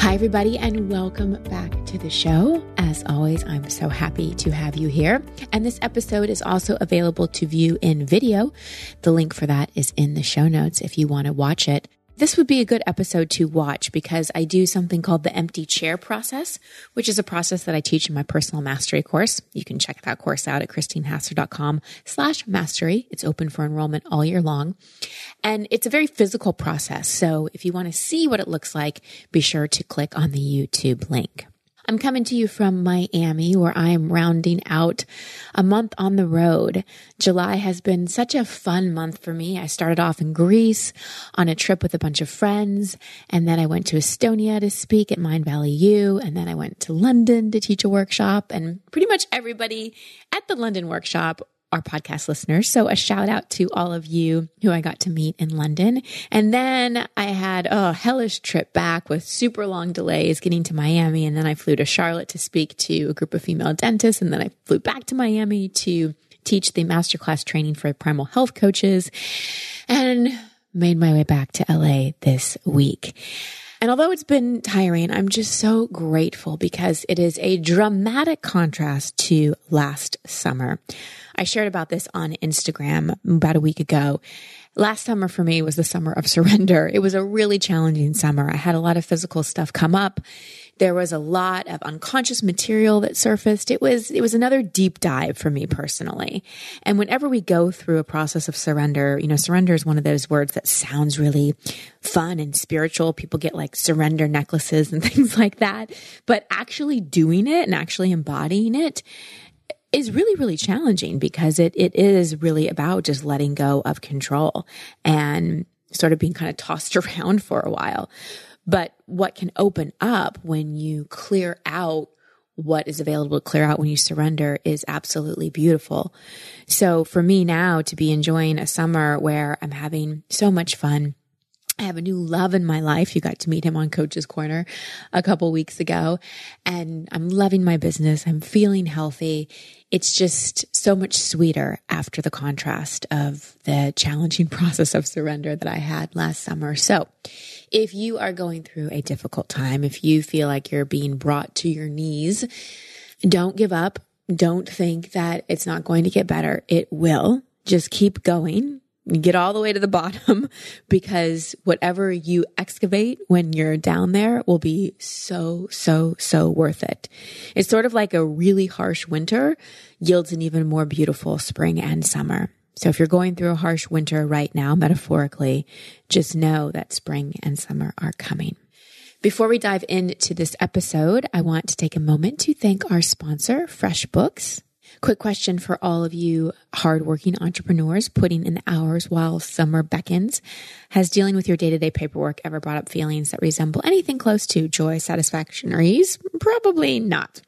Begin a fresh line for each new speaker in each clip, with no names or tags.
Hi, everybody, and welcome back to the show. As always, I'm so happy to have you here. And this episode is also available to view in video. The link for that is in the show notes if you want to watch it. This would be a good episode to watch because I do something called the empty chair process, which is a process that I teach in my personal mastery course. You can check that course out at christinehassler.com slash mastery. It's open for enrollment all year long. And it's a very physical process. So if you want to see what it looks like, be sure to click on the YouTube link. I'm coming to you from Miami where I am rounding out a month on the road. July has been such a fun month for me. I started off in Greece on a trip with a bunch of friends, and then I went to Estonia to speak at Mindvalley U, and then I went to London to teach a workshop, and pretty much everybody at the London workshop our podcast listeners. So a shout out to all of you who I got to meet in London. And then I had a hellish trip back with super long delays getting to Miami. And then I flew to Charlotte to speak to a group of female dentists. And then I flew back to Miami to teach the masterclass training for primal health coaches and made my way back to LA this week. And although it's been tiring, I'm just so grateful because it is a dramatic contrast to last summer. I shared about this on Instagram about a week ago. Last summer for me was the summer of surrender. It was a really challenging summer. I had a lot of physical stuff come up. There was a lot of unconscious material that surfaced. It was, it was another deep dive for me personally. And whenever we go through a process of surrender, you know, surrender is one of those words that sounds really fun and spiritual. People get like surrender necklaces and things like that. But actually doing it and actually embodying it is really, really challenging because it, it is really about just letting go of control and sort of being kind of tossed around for a while. But what can open up when you clear out what is available to clear out when you surrender is absolutely beautiful. So for me now to be enjoying a summer where I'm having so much fun, I have a new love in my life. You got to meet him on Coach's Corner a couple weeks ago and I'm loving my business. I'm feeling healthy. It's just so much sweeter after the contrast of the challenging process of surrender that I had last summer. So if you are going through a difficult time, if you feel like you're being brought to your knees, don't give up. Don't think that it's not going to get better. It will. Just keep going get all the way to the bottom because whatever you excavate when you're down there will be so, so, so worth it. It's sort of like a really harsh winter yields an even more beautiful spring and summer. So if you're going through a harsh winter right now, metaphorically, just know that spring and summer are coming. Before we dive into this episode, I want to take a moment to thank our sponsor, FreshBooks. Quick question for all of you hardworking entrepreneurs putting in the hours while summer beckons. Has dealing with your day to day paperwork ever brought up feelings that resemble anything close to joy, satisfaction, or ease? Probably not.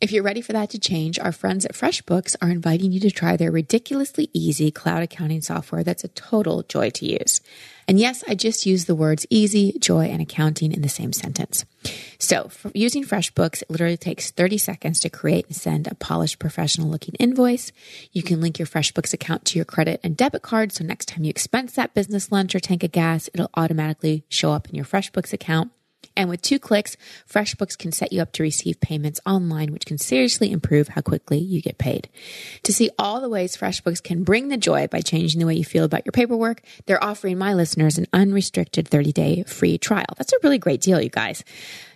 If you're ready for that to change, our friends at FreshBooks are inviting you to try their ridiculously easy cloud accounting software that's a total joy to use. And yes, I just used the words easy, joy, and accounting in the same sentence. So using FreshBooks, it literally takes 30 seconds to create and send a polished professional looking invoice. You can link your FreshBooks account to your credit and debit card. So next time you expense that business lunch or tank of gas, it'll automatically show up in your FreshBooks account. And with two clicks, FreshBooks can set you up to receive payments online, which can seriously improve how quickly you get paid. To see all the ways FreshBooks can bring the joy by changing the way you feel about your paperwork, they're offering my listeners an unrestricted 30-day free trial. That's a really great deal, you guys.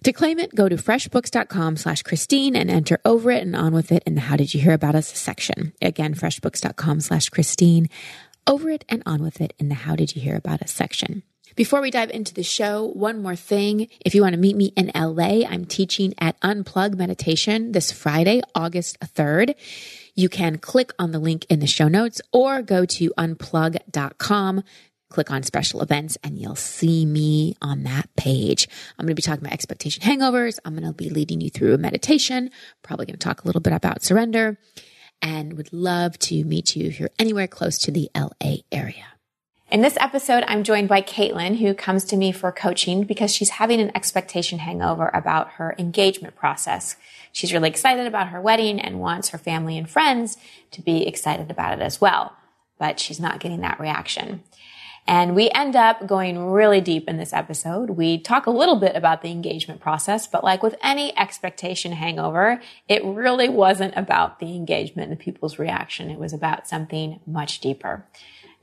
To claim it, go to freshbooks.com slash Christine and enter over it and on with it in the How Did You Hear About Us section. Again, freshbooks.com slash Christine, over it and on with it in the How Did You Hear About Us section. Before we dive into the show, one more thing. If you want to meet me in LA, I'm teaching at Unplug Meditation this Friday, August 3rd. You can click on the link in the show notes or go to unplug.com click on special events and you'll see me on that page. I'm going to be talking about expectation hangovers. I'm going to be leading you through a meditation, probably going to talk a little bit about surrender and would love to meet you if you're anywhere close to the LA area. In this episode, I'm joined by Caitlin, who comes to me for coaching because she's having an expectation hangover about her engagement process. She's really excited about her wedding and wants her family and friends to be excited about it as well, but she's not getting that reaction. And we end up going really deep in this episode. We talk a little bit about the engagement process, but like with any expectation hangover, it really wasn't about the engagement and the people's reaction. It was about something much deeper.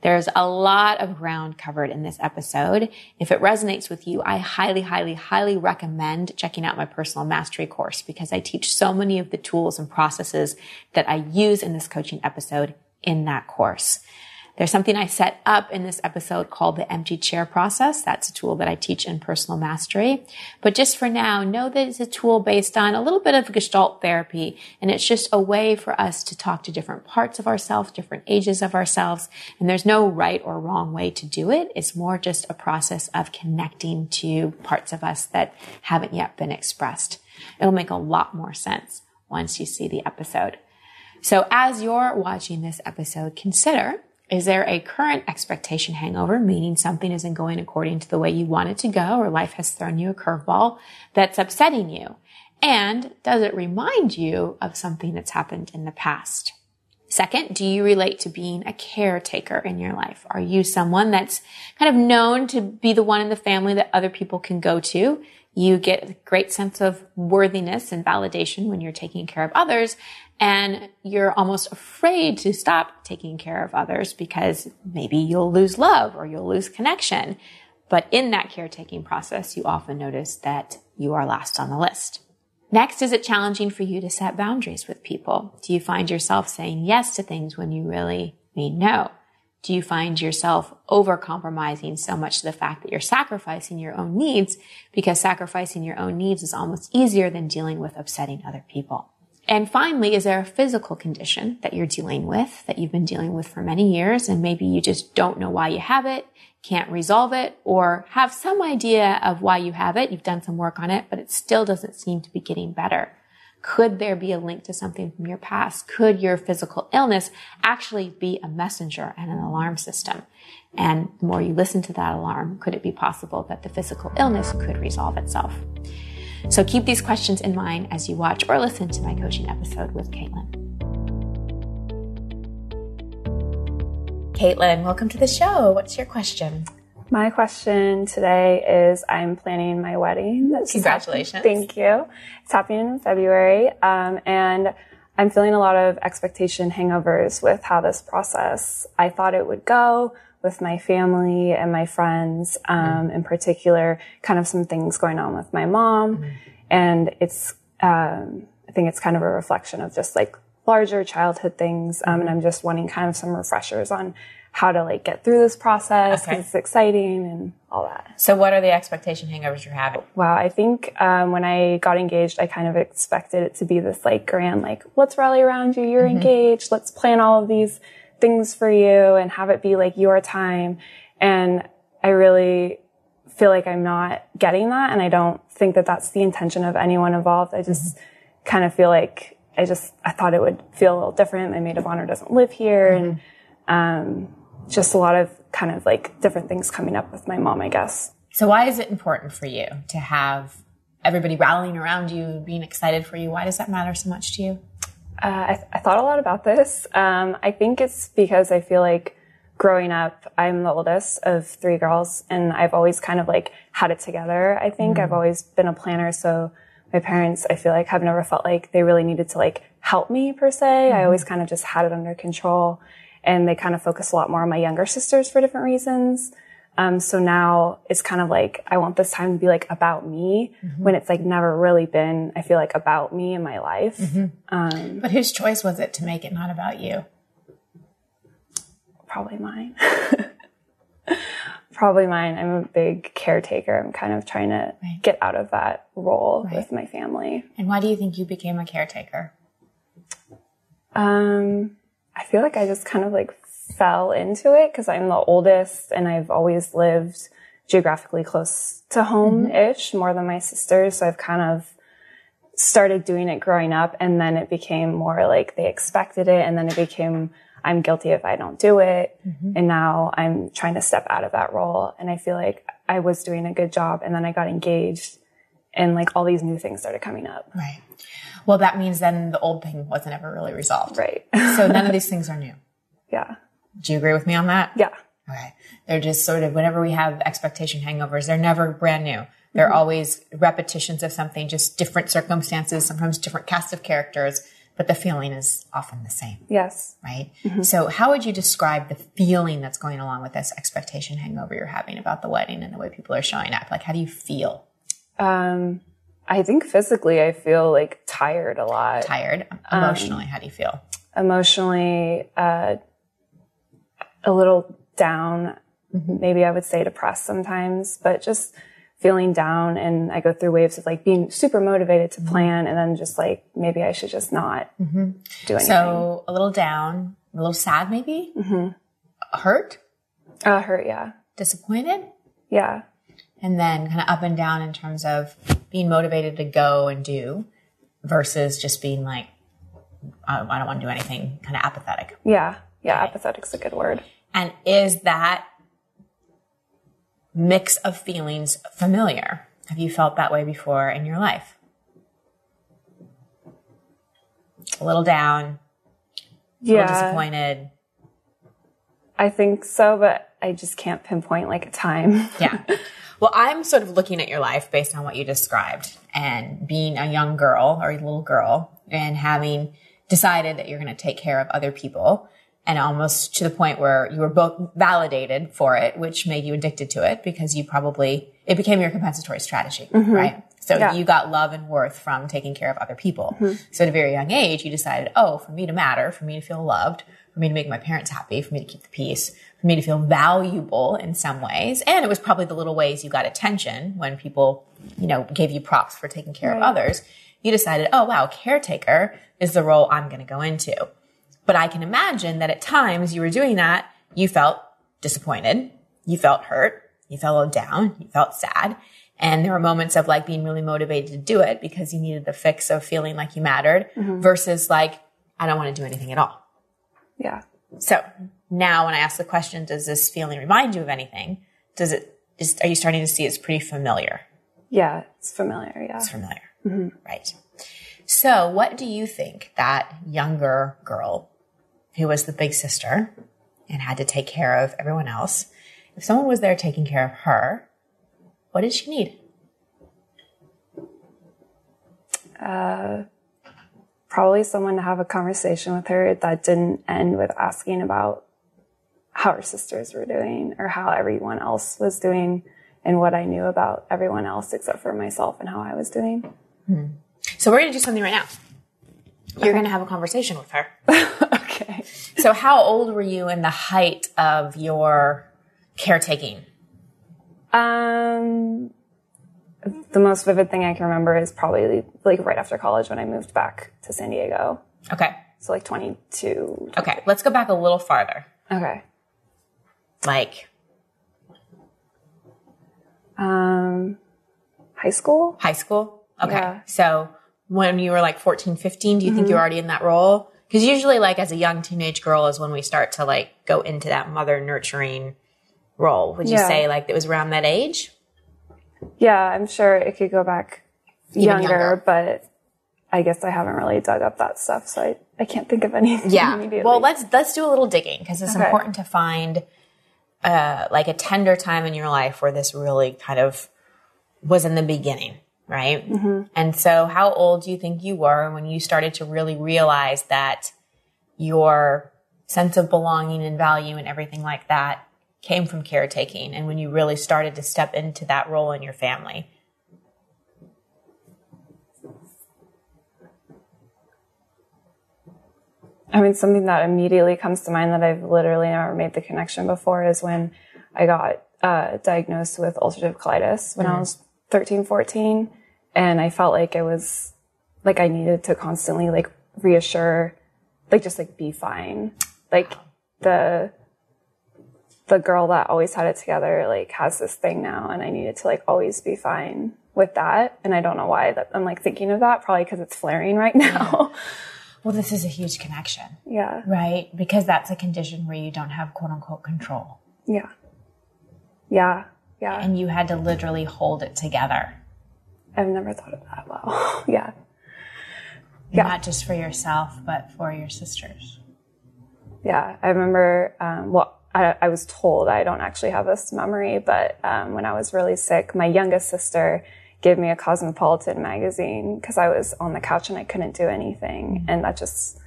There's a lot of ground covered in this episode. If it resonates with you, I highly, highly, highly recommend checking out my personal mastery course because I teach so many of the tools and processes that I use in this coaching episode in that course. There's something I set up in this episode called the empty chair process. That's a tool that I teach in personal mastery. But just for now, know that it's a tool based on a little bit of gestalt therapy. And it's just a way for us to talk to different parts of ourselves, different ages of ourselves. And there's no right or wrong way to do it. It's more just a process of connecting to parts of us that haven't yet been expressed. It'll make a lot more sense once you see the episode. So as you're watching this episode, consider is there a current expectation hangover, meaning something isn't going according to the way you want it to go or life has thrown you a curveball that's upsetting you? And does it remind you of something that's happened in the past? Second, do you relate to being a caretaker in your life? Are you someone that's kind of known to be the one in the family that other people can go to? You get a great sense of worthiness and validation when you're taking care of others and you're almost afraid to stop taking care of others because maybe you'll lose love or you'll lose connection. But in that caretaking process, you often notice that you are last on the list. Next, is it challenging for you to set boundaries with people? Do you find yourself saying yes to things when you really mean no? Do you find yourself over compromising so much to the fact that you're sacrificing your own needs because sacrificing your own needs is almost easier than dealing with upsetting other people? And finally, is there a physical condition that you're dealing with that you've been dealing with for many years and maybe you just don't know why you have it, can't resolve it, or have some idea of why you have it. You've done some work on it, but it still doesn't seem to be getting better. Could there be a link to something from your past? Could your physical illness actually be a messenger and an alarm system? And the more you listen to that alarm, could it be possible that the physical illness could resolve itself? So keep these questions in mind as you watch or listen to my coaching episode with Caitlin. Caitlin, welcome to the show. What's your question?
My question today is I'm planning my wedding.
Congratulations.
Thank you. It's happening in February. Um, and I'm feeling a lot of expectation hangovers with how this process I thought it would go with my family and my friends, um, mm. in particular, kind of some things going on with my mom. Mm. And it's, um, I think it's kind of a reflection of just like larger childhood things. Um, and mm-hmm. I'm just wanting kind of some refreshers on how to like get through this process because okay. it's exciting and all that.
So, what are the expectation hangovers you're having?
Wow, I think um, when I got engaged, I kind of expected it to be this like grand, like let's rally around you. You're mm-hmm. engaged. Let's plan all of these things for you and have it be like your time. And I really feel like I'm not getting that. And I don't think that that's the intention of anyone involved. I just mm-hmm. kind of feel like I just, I thought it would feel a little different. My maid of honor doesn't live here. Mm-hmm. And, um, just a lot of kind of like different things coming up with my mom, I guess.
So why is it important for you to have everybody rallying around you, being excited for you? Why does that matter so much to you?
Uh, I, th- I, thought a lot about this. Um, I think it's because I feel like growing up, I'm the oldest of three girls, and I've always kind of like had it together. I think mm-hmm. I've always been a planner, so my parents, I feel like, have never felt like they really needed to like help me per se. Mm-hmm. I always kind of just had it under control, and they kind of focus a lot more on my younger sisters for different reasons. Um, so now it's kind of like I want this time to be like about me mm-hmm. when it's like never really been. I feel like about me in my life. Mm-hmm.
Um, but whose choice was it to make it not about you?
Probably mine. probably mine. I'm a big caretaker. I'm kind of trying to right. get out of that role right. with my family.
And why do you think you became a caretaker?
Um, I feel like I just kind of like fell into it because I'm the oldest and I've always lived geographically close to home ish more than my sisters. So I've kind of started doing it growing up and then it became more like they expected it and then it became I'm guilty if I don't do it. Mm-hmm. And now I'm trying to step out of that role. And I feel like I was doing a good job and then I got engaged and like all these new things started coming up.
Right. Well, that means then the old thing wasn't ever really resolved.
Right.
So none of these things are new.
yeah.
Do you agree with me on that?
Yeah.
Okay. They're just sort of, whenever we have expectation hangovers, they're never brand new. They're
Mm-hmm.
always repetitions of something, just different circumstances, sometimes different cast of characters, but the feeling is often the same,
Yes.
right?
Mm-hmm.
So how would you describe the feeling that's going along with this expectation hangover you're having about the wedding and the way people are showing up? Like, how do you feel?
Um, I think physically I feel like tired a lot.
Tired?
Um,
Emotionally, how do you feel?
Emotionally, uh, a little down. Maybe I would say depressed sometimes, but just feeling down. And I go through waves of like being super motivated to plan and then just like, maybe I should just not do anything.
So a little down, a little sad maybe? Hurt?
uh, hurt. Yeah.
Disappointed?
Yeah.
and then kind of up and down in terms of being motivated to go and do versus just being like I don't want to do anything kind of apathetic
Yeah. Yeah. Apathetic's a good word.
and is that mix of feelings familiar have you felt that way before in your life a little down a little
Yeah.
disappointed
I think so, but I just can't pinpoint like a time.
Yeah. Well, I'm sort of looking at your life based on what you described and being a young girl or a little girl and having decided that you're going to take care of other people and almost to the point where you were both validated for it, which made you addicted to it because you probably, it became your compensatory strategy, mm-hmm. right? So
Yeah.
you got love and worth from taking care of other people. Mm-hmm. So at a very young age, you decided, oh, for me to matter, for me to feel loved, for me to make my parents happy, for me to keep the peace, for me to feel valuable in some ways. And it was probably the little ways you got attention when people, you know, gave you props for taking care of others. You decided, oh wow, caretaker is the role I'm going to go into. But I can imagine that at times you were doing that, you felt disappointed, you felt hurt, you felt down, you felt sad. And there were moments of like being really motivated to do it because you needed the fix of feeling like you mattered mm-hmm. versus like, I don't want to do anything at all.
Yeah.
So now when I ask the question, does this feeling remind you of anything? Does it, is, are you starting to see it's pretty familiar?
Yeah. It's familiar. Yeah.
It's familiar. Mm-hmm. Right. So what do you think that younger girl who was the big sister and had to take care of everyone else, if someone was there taking care of her, what did she need?
Uh, probably someone to have a conversation with her that didn't end with asking about how her sisters were doing or how everyone else was doing and what I knew about everyone else except for myself and how I was doing. Hmm.
So we're going to do something right now. You're going to have a conversation with her.
okay.
So how old were you in the height of your caretaking?
Um, the most vivid thing I can remember is probably like right after college when I moved back to San Diego.
Okay.
So like 22.
Okay. Let's go back a little farther.
Okay.
Like
Um, high school?
high school? Okay.
Yeah.
So when you were like 14, 15, do you think you were already in that role? Because usually like as a young teenage girl is when we start to like go into that mother nurturing role. Would you say like it was around that age?
Yeah, I'm sure it could go back younger,
younger.
but I guess I haven't really dug up that stuff, so I, I can't think of anything
Yeah.
immediately.
Well, let's let's do a little digging because it's
Okay.
important to find uh, like a tender time in your life where this really kind of was in the beginning, right? And so, how old do you think you were when you started to really realize that your sense of belonging and value and everything like that came from caretaking, and when you really started to step into that role in your family?
I mean, something that immediately comes to mind that I've literally never made the connection before is when I got uh, diagnosed with ulcerative colitis when I was 13, 14. And I felt like it was like I needed to constantly like reassure, like just like be fine. Like the the girl that always had it together like has this thing now and I needed to like always be fine with that. And I don't know why that I'm like thinking of that, probably because it's flaring right now.
Well, this is a huge connection,
yeah.
right? Because that's a condition where you don't have quote unquote control.
Yeah. Yeah. Yeah.
And you had to literally hold it together.
I've never thought of that. Wow. yeah. Yeah.
Not just for yourself, but for your sisters.
Yeah. I remember, um, well, I, I was told I don't actually have this memory, but um, when I was really sick, my youngest sister gave me a Cosmopolitan magazine because I was on the couch and I couldn't do anything.
Mm-hmm.
And that just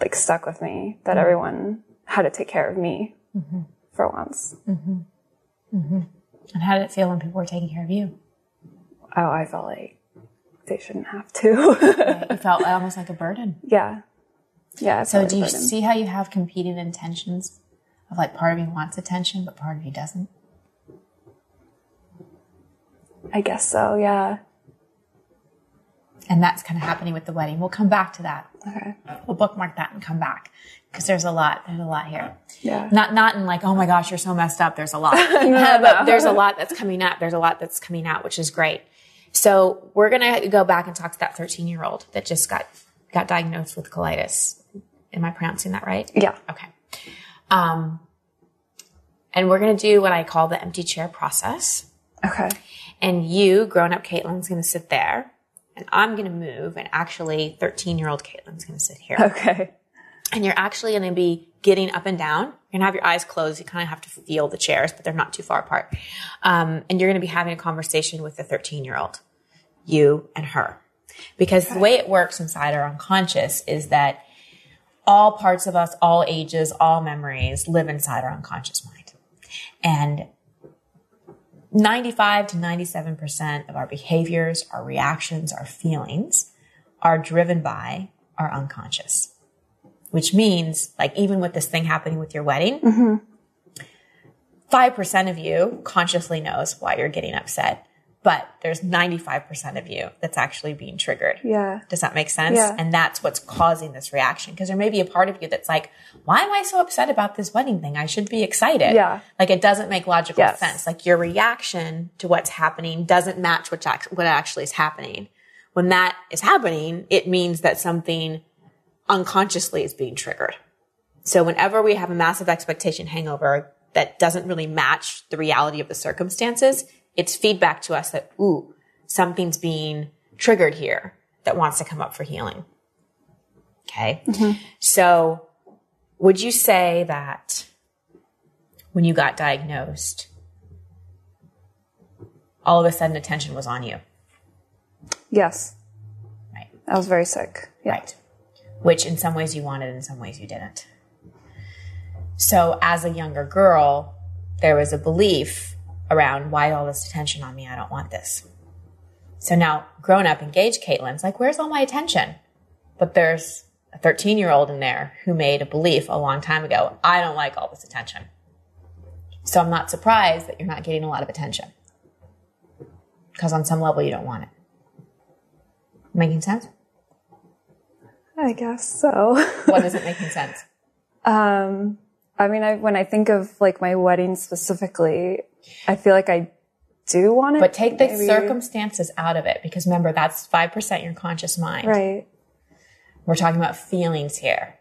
like stuck with me that
Mm-hmm.
everyone had to take care of me for once.
And how did it feel when people were taking care of you?
Oh, I felt like they shouldn't have to.
Right? You felt almost like a burden.
yeah. Yeah.
So do you
burden.
see how you have competing intentions of like part of you wants attention, but part of you doesn't?
I guess so. Yeah.
And that's kind of happening with the wedding. We'll come back to that.
Okay.
We'll bookmark that and come back because there's a lot. There's a lot here.
Yeah.
Not not in like, oh my gosh, you're so messed up. There's a lot. but there's a lot that's coming up. There's a lot that's coming out, which is great. So we're gonna go back and talk to that 13 year old that just got got diagnosed with colitis. Am I pronouncing that right?
Yeah.
Okay. Um, and we're gonna do what I call the empty chair process.
Okay.
And you, grown up Caitlin's gonna sit there, and I'm gonna move, and actually 13 year old Caitlin's gonna sit here
Okay.
and you're actually going to be getting up and down. To have your eyes closed. You kind of have to feel the chairs, but they're not too far apart. Um, and you're to be having a conversation with the 13 year old, you and her. Because the way it works inside our unconscious is that all parts of us, all ages, all memories live inside our unconscious mind. And 95 to 97% of our behaviors, our reactions, our feelings are driven by our unconscious which means like even with this thing happening with your wedding, mm-hmm. 5% of you consciously knows why you're getting upset, but there's 95% of you that's actually being triggered.
Yeah.
Does that make sense?
Yeah.
And that's what's causing this reaction. Because there may be a part of you that's like, why am I so upset about this wedding thing? I should be excited.
Yeah.
Like it doesn't make logical
Yes.
sense. Like your reaction to what's happening doesn't match what, what actually is happening. When that is happening, it means that something unconsciously is being triggered. So whenever we have a massive expectation hangover that doesn't really match the reality of the circumstances, it's feedback to us that, ooh, something's being triggered here that wants to come up for healing. Okay. Mm-hmm. So would you say that when you got diagnosed, all of a sudden attention was on you?
Yes.
Right.
I was very sick. Yeah.
Right. Which in some ways you wanted, in some ways you didn't. So as a younger girl, there was a belief around why all this attention on me? I don't want this. So now grown up, engaged Caitlin's like, where's all my attention? But there's a 13 year old in there who made a belief a long time ago. I don't like all this attention. So I'm not surprised that you're not getting a lot of attention. Because on some level you don't want it. Making sense?
I guess so.
What isn't making sense?
um, I mean, I, when I think of like my wedding specifically, I feel like I do want it.
But take the
maybe.
circumstances out of it because remember, that's 5% your conscious mind.
Right.
We're talking about feelings here.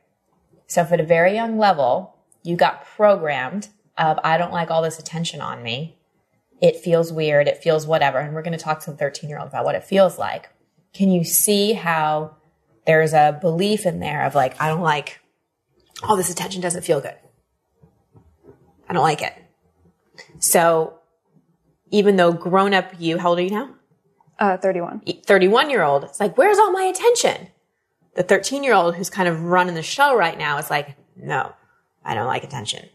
So if at a very young level, you got programmed of, I don't like all this attention on me. It feels weird. It feels whatever. And we're going to talk to the 13 year old about what it feels like. Can you see how there's a belief in there of like, I don't like all this attention doesn't feel good. I don't like it. So even though grown up you, how old are you now?
Uh, 31.
31 year old, it's like, where's all my attention? The 13 year old who's kind of running the show right now is like, no, I don't like attention.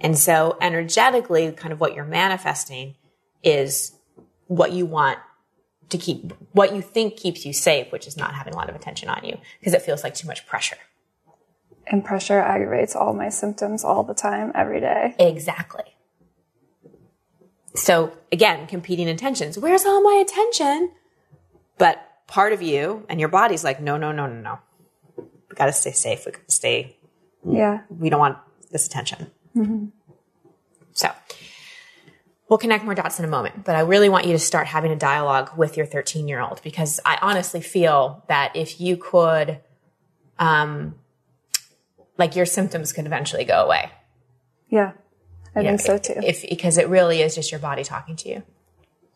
And so energetically, kind of what you're manifesting is what you want to keep, what you think keeps you safe, which is not having a lot of attention on you because it feels like too much pressure.
And pressure aggravates all my symptoms all the time, every day.
Exactly. So again, competing intentions. Where's all my attention? But part of you and your body's like, no, no, no, no, no. We got to stay safe. We got to stay.
Yeah.
We don't want this attention. Mm-hmm. So we'll connect more dots in a moment, but I really want you to start having a dialogue with your 13 year old because I honestly feel that if you could, um, like your symptoms could eventually go away.
Yeah. I
You know,
think so too.
If, because it really is just your body talking to you.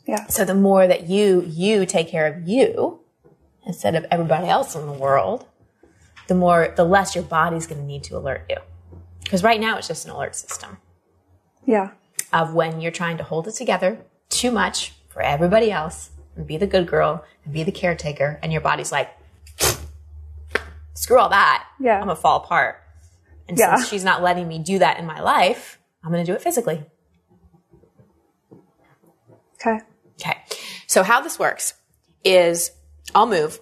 yeah.
So the more that you, you take care of you instead of everybody else in the world, the more, the less your body's going to need to alert you. Because right now it's just an alert system
Yeah.
Of when you're trying to hold it together too much for everybody else and be the good girl and be the caretaker. And your body's like, screw all that.
Yeah.
I'm to fall apart. And
Yeah.
since she's not letting me do that in my life, I'm to do it physically.
Okay.
Okay. So how this works is I'll move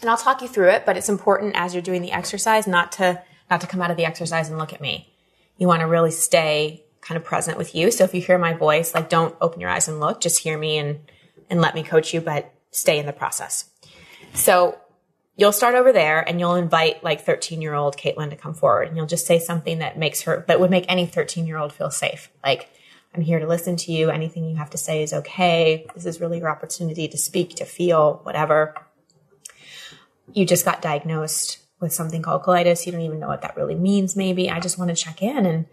and I'll talk you through it, but it's important as you're doing the exercise not to not to come out of the exercise and look at me. You want to really stay kind of present with you. So if you hear my voice, like don't open your eyes and look, just hear me and and let me coach you, but stay in the process. So you'll start over there and you'll invite like 13 year old Caitlin to come forward and you'll just say something that makes her, that would make any 13 year old feel safe. Like, I'm here to listen to you. Anything you have to say is okay. This is really your opportunity to speak, to feel, whatever. You just got diagnosed with something called colitis. You don't even know what that really means, maybe. I just want to check in and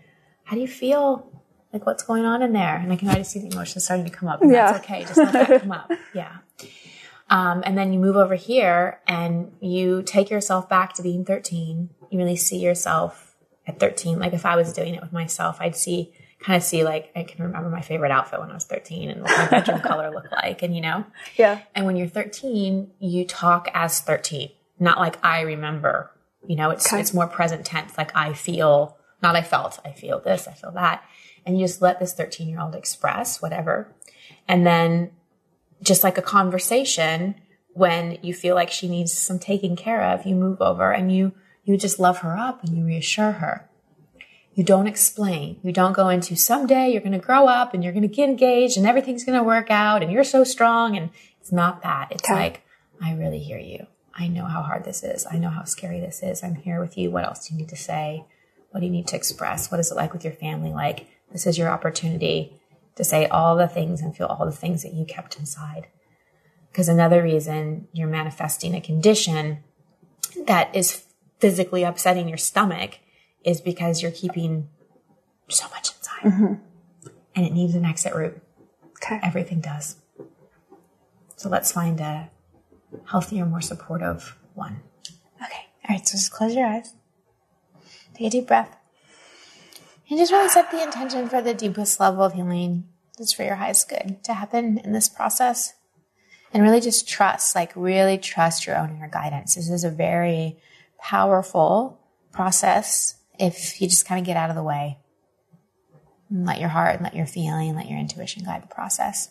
how do you feel? Like, what's going on in there? And I can already see the emotions starting to come up. And
Yeah.
That's okay. Just let that come up. Yeah. Um, and then you move over here and you take yourself back to being 13. You really see yourself at 13. Like if I was doing it with myself, I'd see, kind of see like, I can remember my favorite outfit when I was 13 and what my bedroom color looked like. And you know,
Yeah.
and when you're 13, you talk as 13, not like I remember, you know, it's,
Okay.
it's more present tense. Like I feel, not I felt, I feel this, I feel that. And you just let this 13 year old express whatever. And then just like a conversation, when you feel like she needs some taking care of, you move over and you, you just love her up and you reassure her. You don't explain. You don't go into someday you're going to grow up and you're going to get engaged and everything's going to work out and you're so strong. And it's not that. It's
Okay.
like, I really hear you. I know how hard this is. I know how scary this is. I'm here with you. What else do you need to say? What do you need to express? What is it like with your family? Like, this is your opportunity to say all the things and feel all the things that you kept inside. Because another reason you're manifesting a condition that is physically upsetting your stomach is because you're keeping so much inside mm-hmm. and it needs an exit route.
Okay.
Everything does. So let's find a healthier, more supportive one. Okay. All right. So just close your eyes. Take a deep breath. And just really set the intention for the deepest level of healing, just for your highest good to happen in this process. And really just trust, like really trust your own inner guidance. This is a very powerful process if you just kind of get out of the way and let your heart and let your feeling, let your intuition guide the process.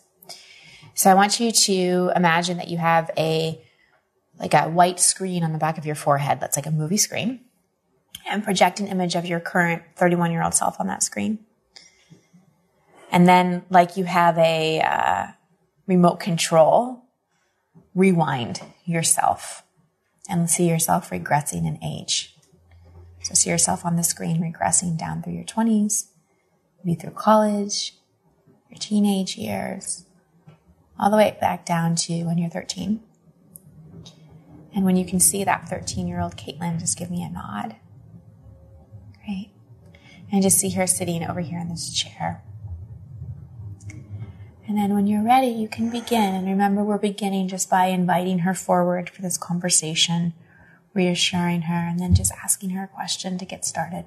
So I want you to imagine that you have a like a white screen on the back of your forehead that's like a movie screen and project an image of your current 31 year old self on that screen. And then like you have a uh, remote control, rewind yourself and see yourself regressing in age. So see yourself on the screen regressing down through your 20s, maybe through college, your teenage years, all the way back down to when you're 13. And when you can see that 13 year old Caitlin, just give me a nod. Great. And just see her sitting over here in this chair. And then when you're ready, you can begin. And remember, we're beginning just by inviting her forward for this conversation, reassuring her, and then just asking her a question to get started.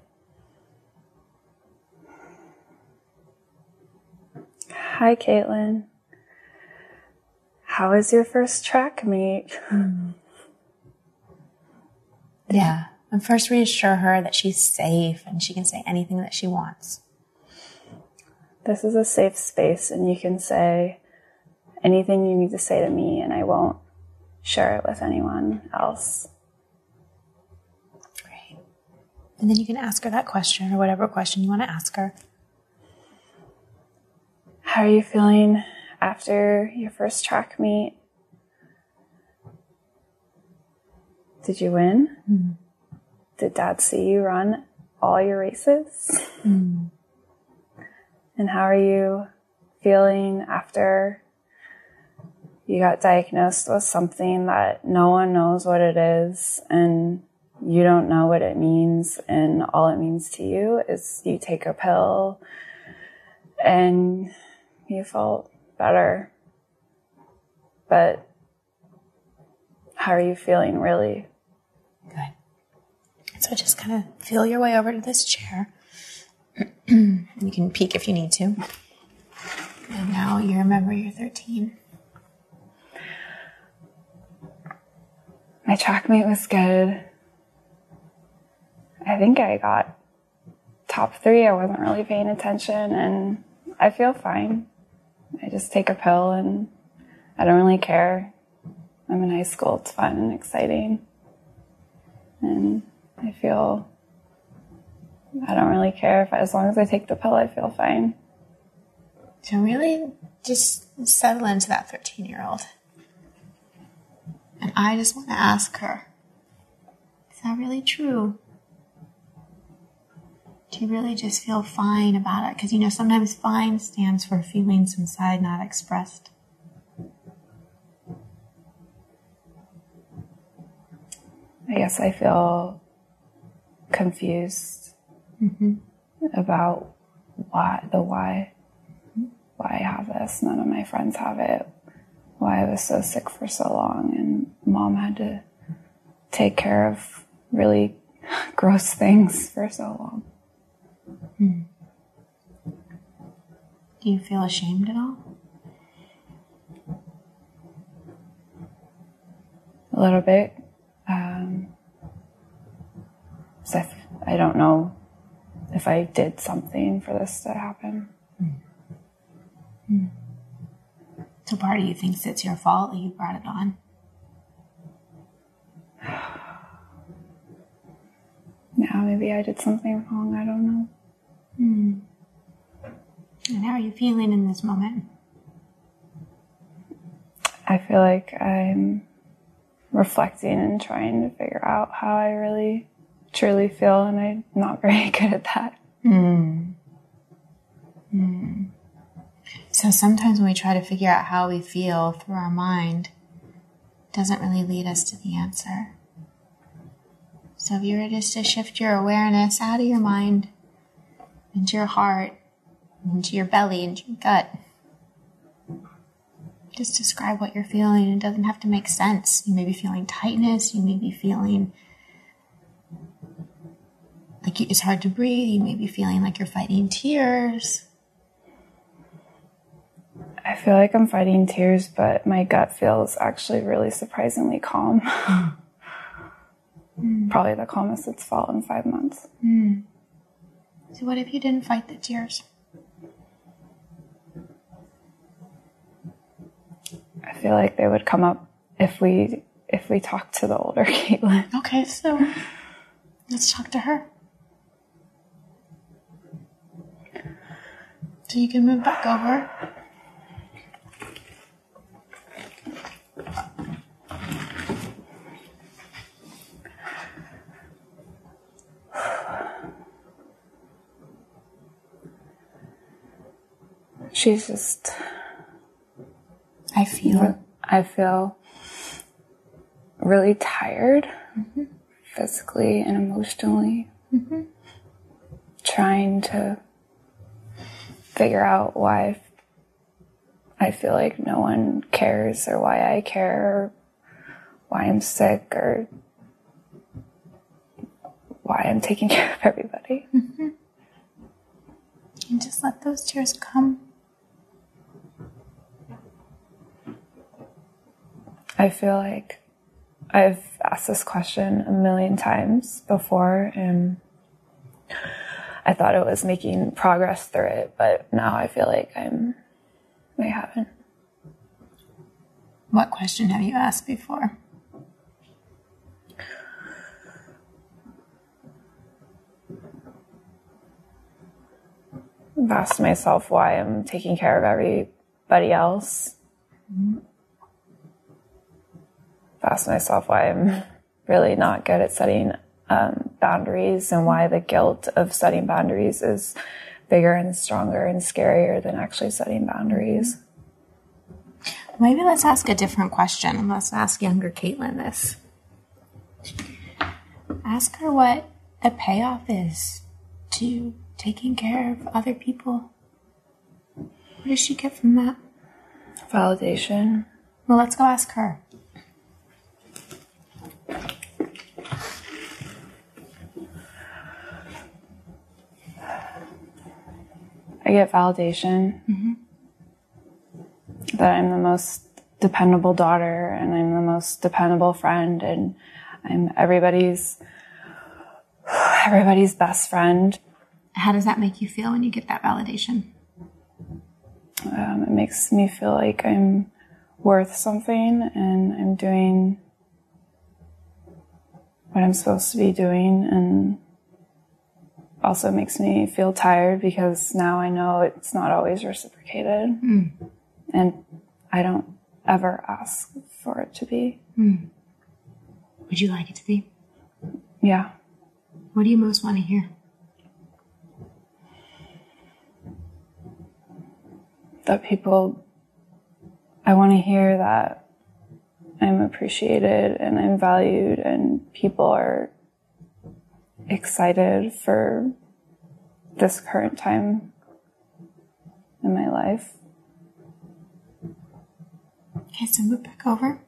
Hi, Caitlin. How was your first track meet? Hmm.
Yeah. And first reassure her that she's safe and she can say anything that she wants.
This is a safe space, and you can say anything you need to say to me, and I won't share it with anyone else.
Great. And then you can ask her that question or whatever question you want to ask her.
How are you feeling after your first track meet? Did you win? Mm-hmm. Did dad see you run all your races? Mm. And how are you feeling after you got diagnosed with something that no one knows what it is and you don't know what it means and all it means to you is you take a pill and you felt better. But how are you feeling really?
So just kind of feel your way over to this chair. you can peek if you need to. And now you remember you're 13.
My track meet was good. I think I got top three. I wasn't really paying attention and I feel fine. I just take a pill and I don't really care. I'm in high school. It's fun and exciting. And I feel I don't really care if as long as I take the pill, I feel fine.
So really just settle into that 13 year old. And I just want to ask her, is that really true? Do you really just feel fine about it? Because you know, sometimes fine stands for feelings inside not expressed.
I guess I feel confused mm-hmm. about why the why why I have this. None of my friends have it. Why I was so sick for so long, and mom had to take care of really gross things for so long. Hmm.
Do you feel ashamed at all?
A little bit. Um, so I, I don't know if I did something for this to happen.
Mm. So part of you thinks it's your fault that you brought it on.
Yeah, maybe I did something wrong. I don't know.
Mm. And how are you feeling in this moment?
I feel like I'm reflecting and trying to figure out how I really truly feel, and I'm not very good at that. Mm.
Mm. So sometimes when we try to figure out how we feel through our mind, doesn't really lead us to the answer. So if you were just to shift your awareness out of your mind into your heart, into your belly, into your gut, just describe what you're feeling. It doesn't have to make sense. You may be feeling tightness. You may be feeling like it's hard to breathe. You may be feeling like you're fighting tears.
I feel like I'm fighting tears, but my gut feels actually really surprisingly calm. mm. Probably the calmest it's felt in five months. Mm.
So, what if you didn't fight the tears?
I feel like they would come up if we if we talk to the older Caitlin.
Okay, so let's talk to her. So you can move back over.
She's just
I feel.
I feel really tired, mm-hmm. physically and emotionally. Mm-hmm. Trying to figure out why I feel like no one cares or why I care or why I'm sick or why I'm taking care of everybody. Mm-hmm.
And just let those tears come.
I feel like I've asked this question a million times before and I thought it was making progress through it, but now I feel like I'm I haven't.
What question have you asked before?
I've asked myself why I'm taking care of everybody else. Mm-hmm ask myself why I'm really not good at setting um, boundaries and why the guilt of setting boundaries is bigger and stronger and scarier than actually setting boundaries.
Maybe let's ask a different question. Let's ask younger Caitlin this. Ask her what the payoff is to taking care of other people. What does she get from that?
Validation.
Well, let's go ask her.
I get validation mm-hmm. that I'm the most dependable daughter and I'm the most dependable friend and I'm everybody's everybody's best friend.
How does that make you feel when you get that validation?
Um, it makes me feel like I'm worth something and I'm doing what I'm supposed to be doing and also makes me feel tired because now I know it's not always reciprocated. Mm. And I don't ever ask for it to be. Mm.
Would you like it to be?
Yeah.
What do you most want to hear?
That people, I want to hear that I'm appreciated and I'm valued and people are excited for this current time in my life.
Okay, so move back over.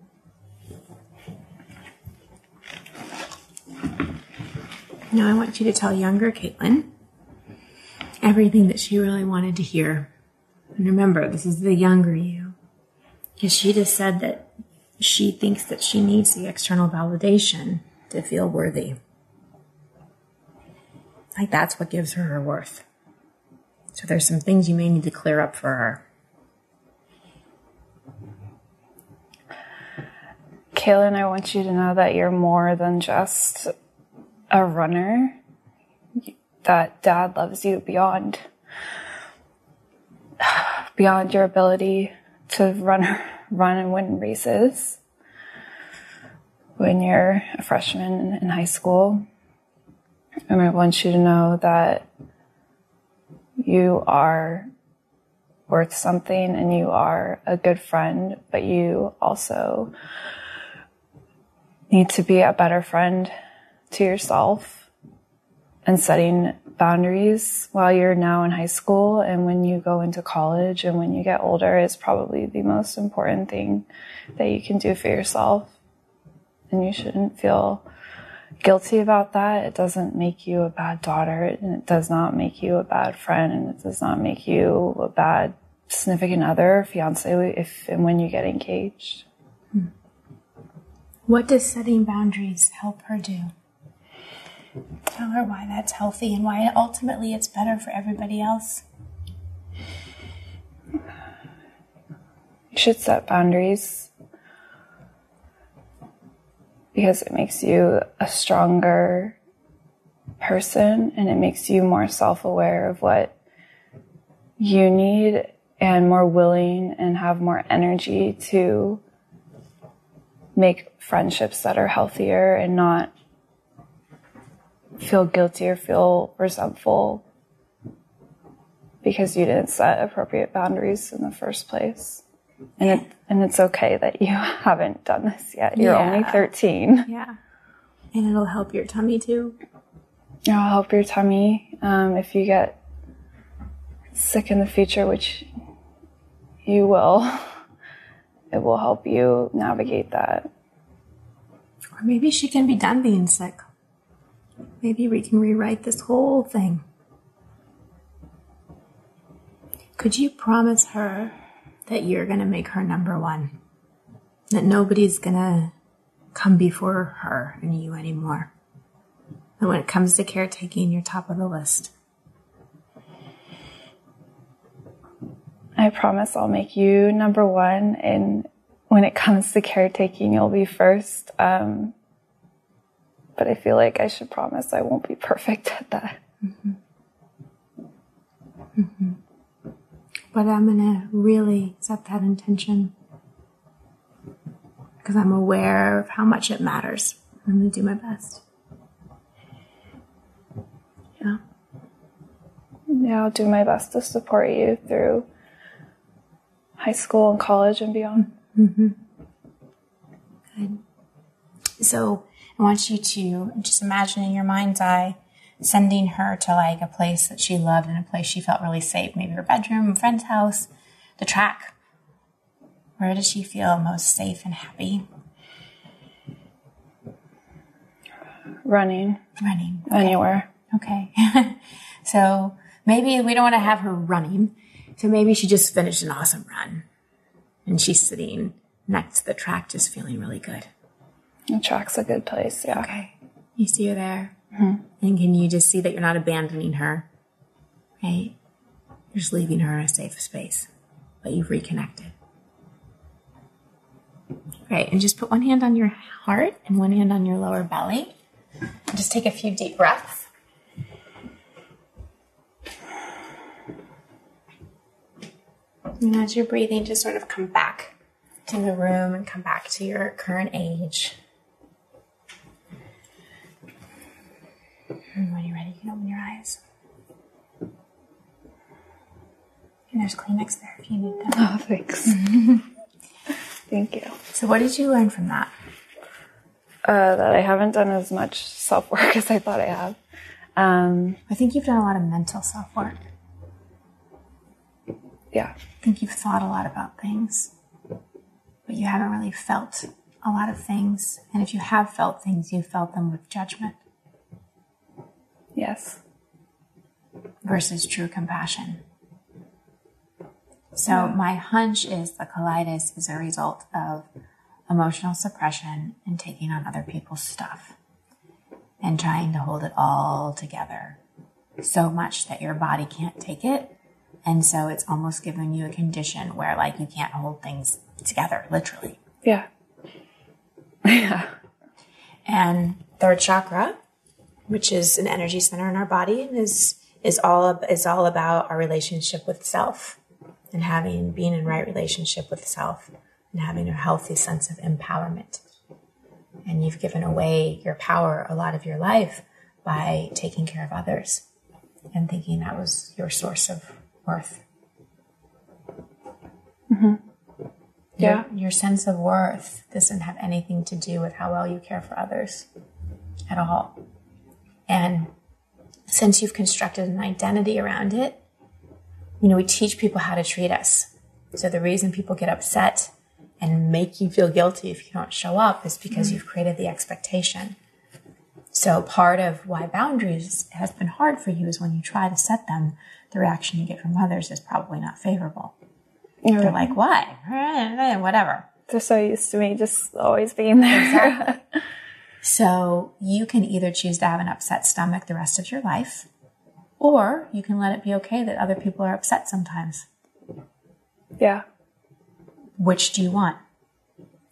Now I want you to tell younger Caitlin everything that she really wanted to hear. And remember, this is the younger you. Because she just said that she thinks that she needs the external validation to feel worthy. Like that's what gives her her worth. So there's some things you may need to clear up for her.
Caitlin, I want you to know that you're more than just a runner. That dad loves you beyond beyond your ability to run run and win races when you're a freshman in high school. And I want you to know that you are worth something and you are a good friend, but you also need to be a better friend to yourself and setting boundaries while you're now in high school and when you go into college and when you get older is probably the most important thing that you can do for yourself. And you shouldn't feel guilty about that. It doesn't make you a bad daughter and it does not make you a bad friend and it does not make you a bad significant other, fiance, if and when you get engaged. Hmm.
What does setting boundaries help her do? Tell her why that's healthy and why ultimately it's better for everybody else.
You should set boundaries because it makes you a stronger person and it makes you more self aware of what you need and more willing and have more energy to make friendships that are healthier and not feel guilty or feel resentful because you didn't set appropriate boundaries in the first place. And it, and it's okay that you haven't done this yet. You're yeah. only 13.
Yeah. And it'll help your tummy too.
It'll help your tummy. Um, if you get sick in the future, which you will, it will help you navigate that.
Or maybe she can be done being sick. Maybe we can rewrite this whole thing. Could you promise her that you're going to make her number one. That nobody's going to come before her and you anymore. And when it comes to caretaking, you're top of the list.
I promise I'll make you number one. And when it comes to caretaking, you'll be first. Um, but I feel like I should promise I won't be perfect at that. Mm-hmm.
Mm-hmm but I'm going to really set that intention because I'm aware of how much it matters. I'm going to do my best. Yeah.
Yeah, I'll do my best to support you through high school and college and beyond. Mm-hmm. Good.
So I want you to just imagine in your mind's eye sending her to like a place that she loved and a place she felt really safe, maybe her bedroom, a friend's house, the track. Where does she feel most safe and happy?
Running
Running.
anywhere.
Okay. so maybe we don't want to have her running. So maybe she just finished an awesome run and she's sitting next to the track, just feeling really good.
The track's a good place. Yeah.
Okay. You see her there. Mm-hmm. And can you just see that you're not abandoning her? Right? You're just leaving her in a safe space, but you've reconnected. Great. And just put one hand on your heart and one hand on your lower belly. And just take a few deep breaths. And as you're breathing, just sort of come back to the room and come back to your current age. And when you're ready, you can open your eyes. And there's Kleenex there if you need them.
Oh, thanks. Thank you.
So, what did you learn from that?
Uh, that I haven't done as much self work as I thought I have. Um,
I think you've done a lot of mental self work.
yeah.
I think you've thought a lot about things, but you haven't really felt a lot of things. And if you have felt things, you've felt them with judgment
Yes.
versus true compassion. So, my hunch is the colitis is a result of emotional suppression and taking on other people's stuff and trying to hold it all together so much that your body can't take it. And so it's almost giving you a condition where like you can't hold things together, literally.
Yeah. yeah.
And third chakra, which is an energy center in our body, and is is all is all about our relationship with self and having being in right relationship with self and having a healthy sense of empowerment. And you've given away your power a lot of your life by taking care of others and thinking that was your source of worth. Mm-hmm.
Yeah.
Your, your sense of worth doesn't have anything to do with how well you care for others at all. And since you've constructed an identity around it, you know, we teach people how to treat us. So the reason people get upset and make you feel guilty if you don't show up is because hmm. you've created the expectation. So part of why boundaries has been hard for you is when you try to set them, the reaction you get from others is probably not favorable. They're like, why? Whatever.
They're so used to me just always being there.
So you can either choose to have an upset stomach the rest of your life, or you can let it be okay that other people are upset sometimes.
yeah.
Which do you want?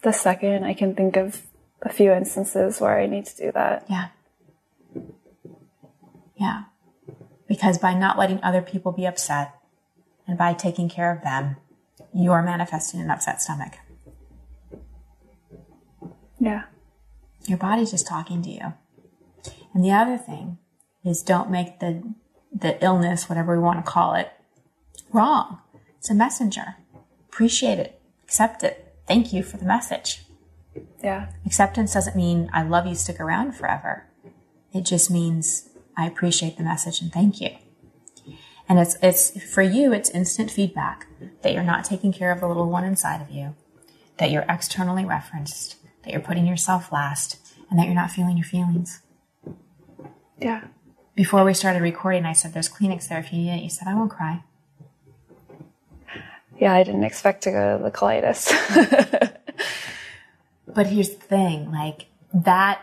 The second, I can think of a few instances where I need to do that.
Yeah. Yeah. Because by not letting other people be upset and by taking care of them, you are manifesting an upset stomach.
Yeah.
Your body's just talking to you. And the other thing is don't make the the illness, whatever we want to call it, wrong. It's a messenger. Appreciate it. Accept it. Thank you for the message.
Yeah.
Acceptance doesn't mean I love you, stick around forever. It just means I appreciate the message and thank you. And it's it's for you, it's instant feedback that you're not taking care of the little one inside of you, that you're externally referenced, that you're putting yourself last, and that you're not feeling your feelings.
Yeah.
Before we started recording, I said there's Kleenex there if you need it. You said I won't cry.
Yeah, I didn't expect to go to the colitis.
But here's the thing, like that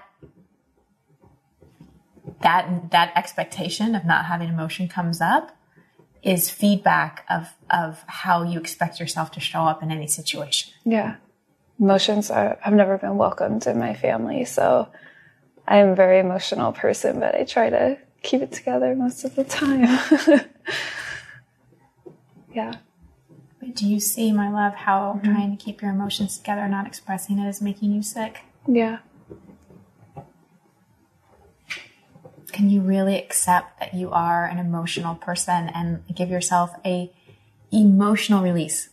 that that expectation of not having emotion comes up is feedback of of how you expect yourself to show up in any situation.
yeah. Emotions are, have never been welcomed in my family, so I'm a very emotional person, but I try to keep it together most of the time. yeah.
But do you see, my love, how trying to keep your emotions together, not expressing it, is making you sick?
Yeah.
Can can you really accept that you are an emotional person and give yourself a emotional release?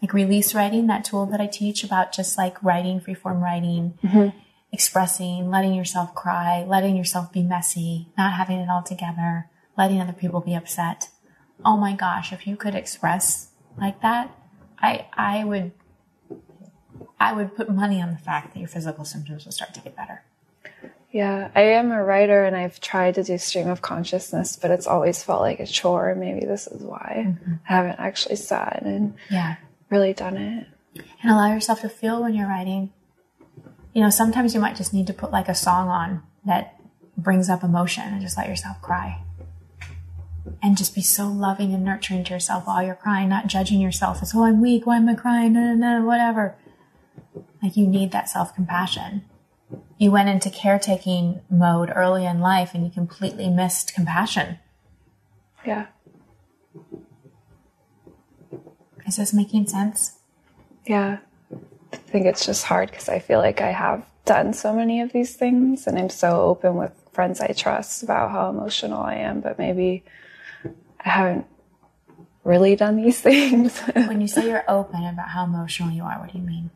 Like release writing, that tool that I teach about just like writing, freeform writing, mm-hmm. Expressing, letting yourself cry, letting yourself be messy, not having it all together, letting other people be upset. Oh my gosh, if you could express like that, I I would I would put money on the fact that your physical symptoms will start to get better.
Yeah, I am a writer and I've tried to do stream of consciousness, but it's always felt like a chore. Maybe this is why mm-hmm. I haven't actually sat and yeah. really done it.
And allow yourself to feel when you're writing. You know, sometimes you might just need to put like a song on that brings up emotion and just let yourself cry. And just be so loving and nurturing to yourself while you're crying, not judging yourself as, oh, I'm weak, why am I crying? No, no, no, whatever. Like you need that self compassion you went into caretaking mode early in life and you completely missed compassion.
Yeah.
Is this making sense?
Yeah. I think it's just hard because I feel like I have done so many of these things and I'm so open with friends I trust about how emotional I am, but maybe I haven't really done these things.
when you say you're open about how emotional you are, what do you mean?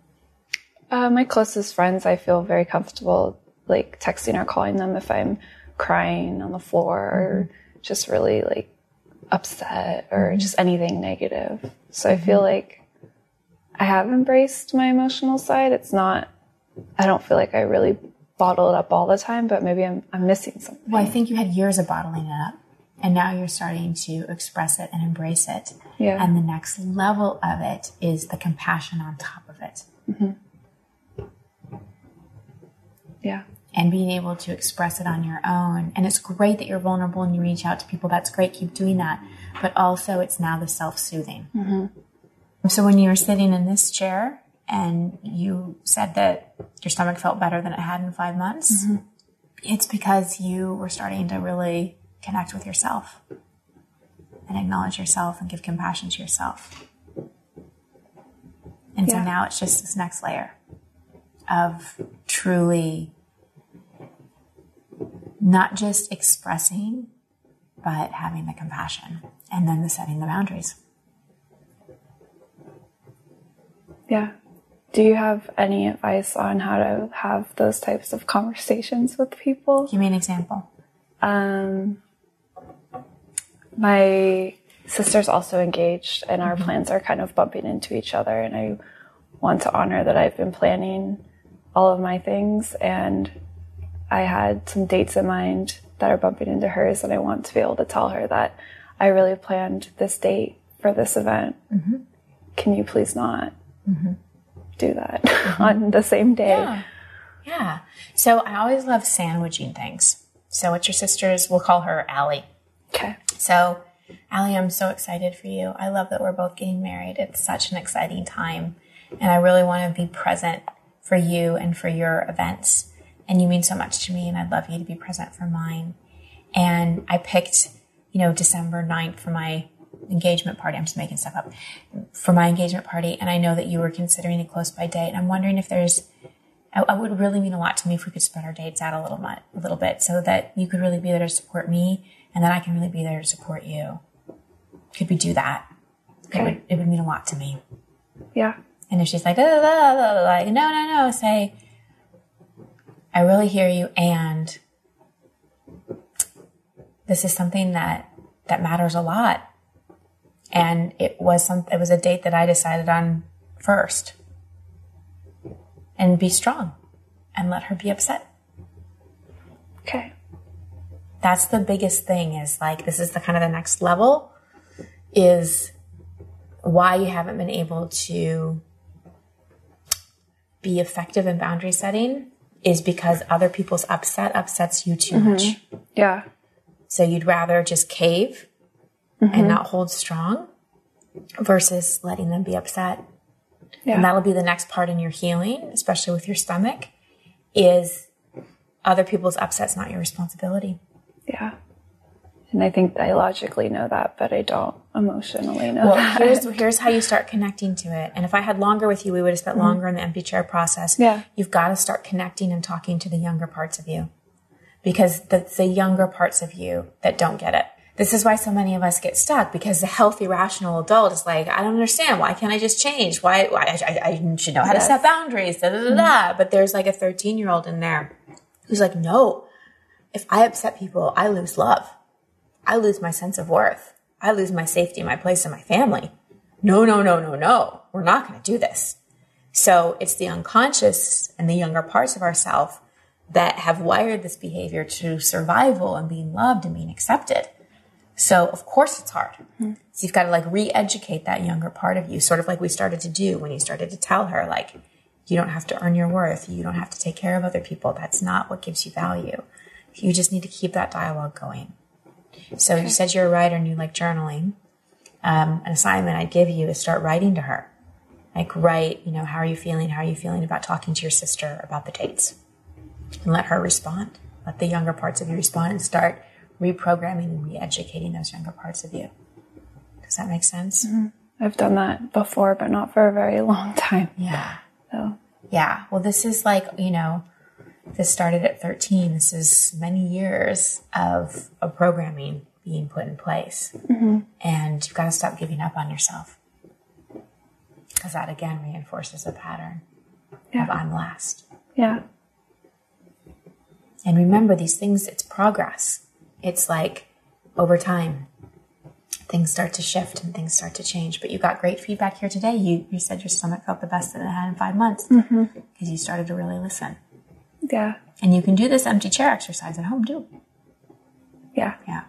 Uh, my closest friends, I feel very comfortable like texting or calling them if I'm crying on the floor or mm-hmm. just really like upset or mm-hmm. just anything negative. So I feel mm-hmm. like I have embraced my emotional side. It's not, I don't feel like I really bottle it up all the time, but maybe I'm, I'm missing something.
Well, I think you had years of bottling it up and now you're starting to express it and embrace it. Yeah. And the next level of it is the compassion on top of it. Mm-hmm.
Yeah.
And being able to express it on your own. And it's great that you're vulnerable and you reach out to people. That's great. Keep doing that. But also, it's now the self soothing. Mm-hmm. So, when you were sitting in this chair and you said that your stomach felt better than it had in five months, mm-hmm. it's because you were starting to really connect with yourself and acknowledge yourself and give compassion to yourself. And yeah. so now it's just this next layer of truly not just expressing, but having the compassion and then the setting the boundaries.
Yeah. Do you have any advice on how to have those types of conversations with people?
Give me an example.
Um, my sister's also engaged, and our mm-hmm. plans are kind of bumping into each other. And I want to honor that I've been planning all of my things and I had some dates in mind that are bumping into hers and I want to be able to tell her that I really planned this date for this event. Mm-hmm. Can you please not mm-hmm. do that mm-hmm. on the same day?
Yeah. Yeah. So I always love sandwiching things. So what your sisters, we'll call her Allie.
Okay.
So Allie, I'm so excited for you. I love that we're both getting married. It's such an exciting time. And I really want to be present for you and for your events. And you mean so much to me, and I'd love you to be present for mine. And I picked, you know, December 9th for my engagement party. I'm just making stuff up for my engagement party. And I know that you were considering a close by date. And I'm wondering if there's, I, would really mean a lot to me if we could spread our dates out a little, bit, a little bit so that you could really be there to support me and then I can really be there to support you. Could we do that? Okay. It would, it would mean a lot to me.
Yeah.
And if she's like, blah, blah, blah, like, no, no, no, say, I really hear you. And this is something that, that matters a lot. And it was some, it was a date that I decided on first and be strong and let her be upset.
Okay.
That's the biggest thing is like, this is the kind of the next level is why you haven't been able to be effective in boundary setting is because other people's upset upsets you too mm-hmm. much.
Yeah.
So you'd rather just cave mm-hmm. and not hold strong versus letting them be upset. Yeah. And that'll be the next part in your healing, especially with your stomach, is other people's upsets not your responsibility.
Yeah. And I think I logically know that, but I don't emotionally know
well,
that.
Here's, here's how you start connecting to it. And if I had longer with you, we would have spent mm-hmm. longer in the empty chair process.
Yeah.
You've got to start connecting and talking to the younger parts of you. because that's the younger parts of you that don't get it. This is why so many of us get stuck because the healthy, rational adult is like, I don't understand. Why can't I just change? Why, why I, I, should know how yes. to set boundaries. Da, da, da, mm-hmm. But there's like a 13 year old in there who's like, no, if I upset people, I lose love. I lose my sense of worth. I lose my safety, my place in my family. No, no, no, no, no. We're not going to do this. So it's the unconscious and the younger parts of ourself that have wired this behavior to survival and being loved and being accepted. So of course it's hard. Mm-hmm. So you've got to like re-educate that younger part of you, sort of like we started to do when you started to tell her like, you don't have to earn your worth. You don't have to take care of other people. That's not what gives you value. You just need to keep that dialogue going. So okay. you said you're a writer and you like journaling. Um, an assignment I'd give you is start writing to her. Like write, you know, how are you feeling? How are you feeling about talking to your sister about the dates? And let her respond. Let the younger parts of you respond and start reprogramming and re-educating those younger parts of you. Does that make sense?
Mm-hmm. I've done that before, but not for a very long time.
Yeah. So. Yeah. Well, this is like, you know, this started at 13. This is many years of, of programming being put in place. Mm-hmm. And you've got to stop giving up on yourself. Because that again reinforces a pattern yeah. of I'm last.
Yeah.
And remember these things, it's progress. It's like over time, things start to shift and things start to change. But you got great feedback here today. You, you said your stomach felt the best that it had in five months because mm-hmm. you started to really listen.
Yeah.
And you can do this empty chair exercise at home too.
Yeah.
Yeah.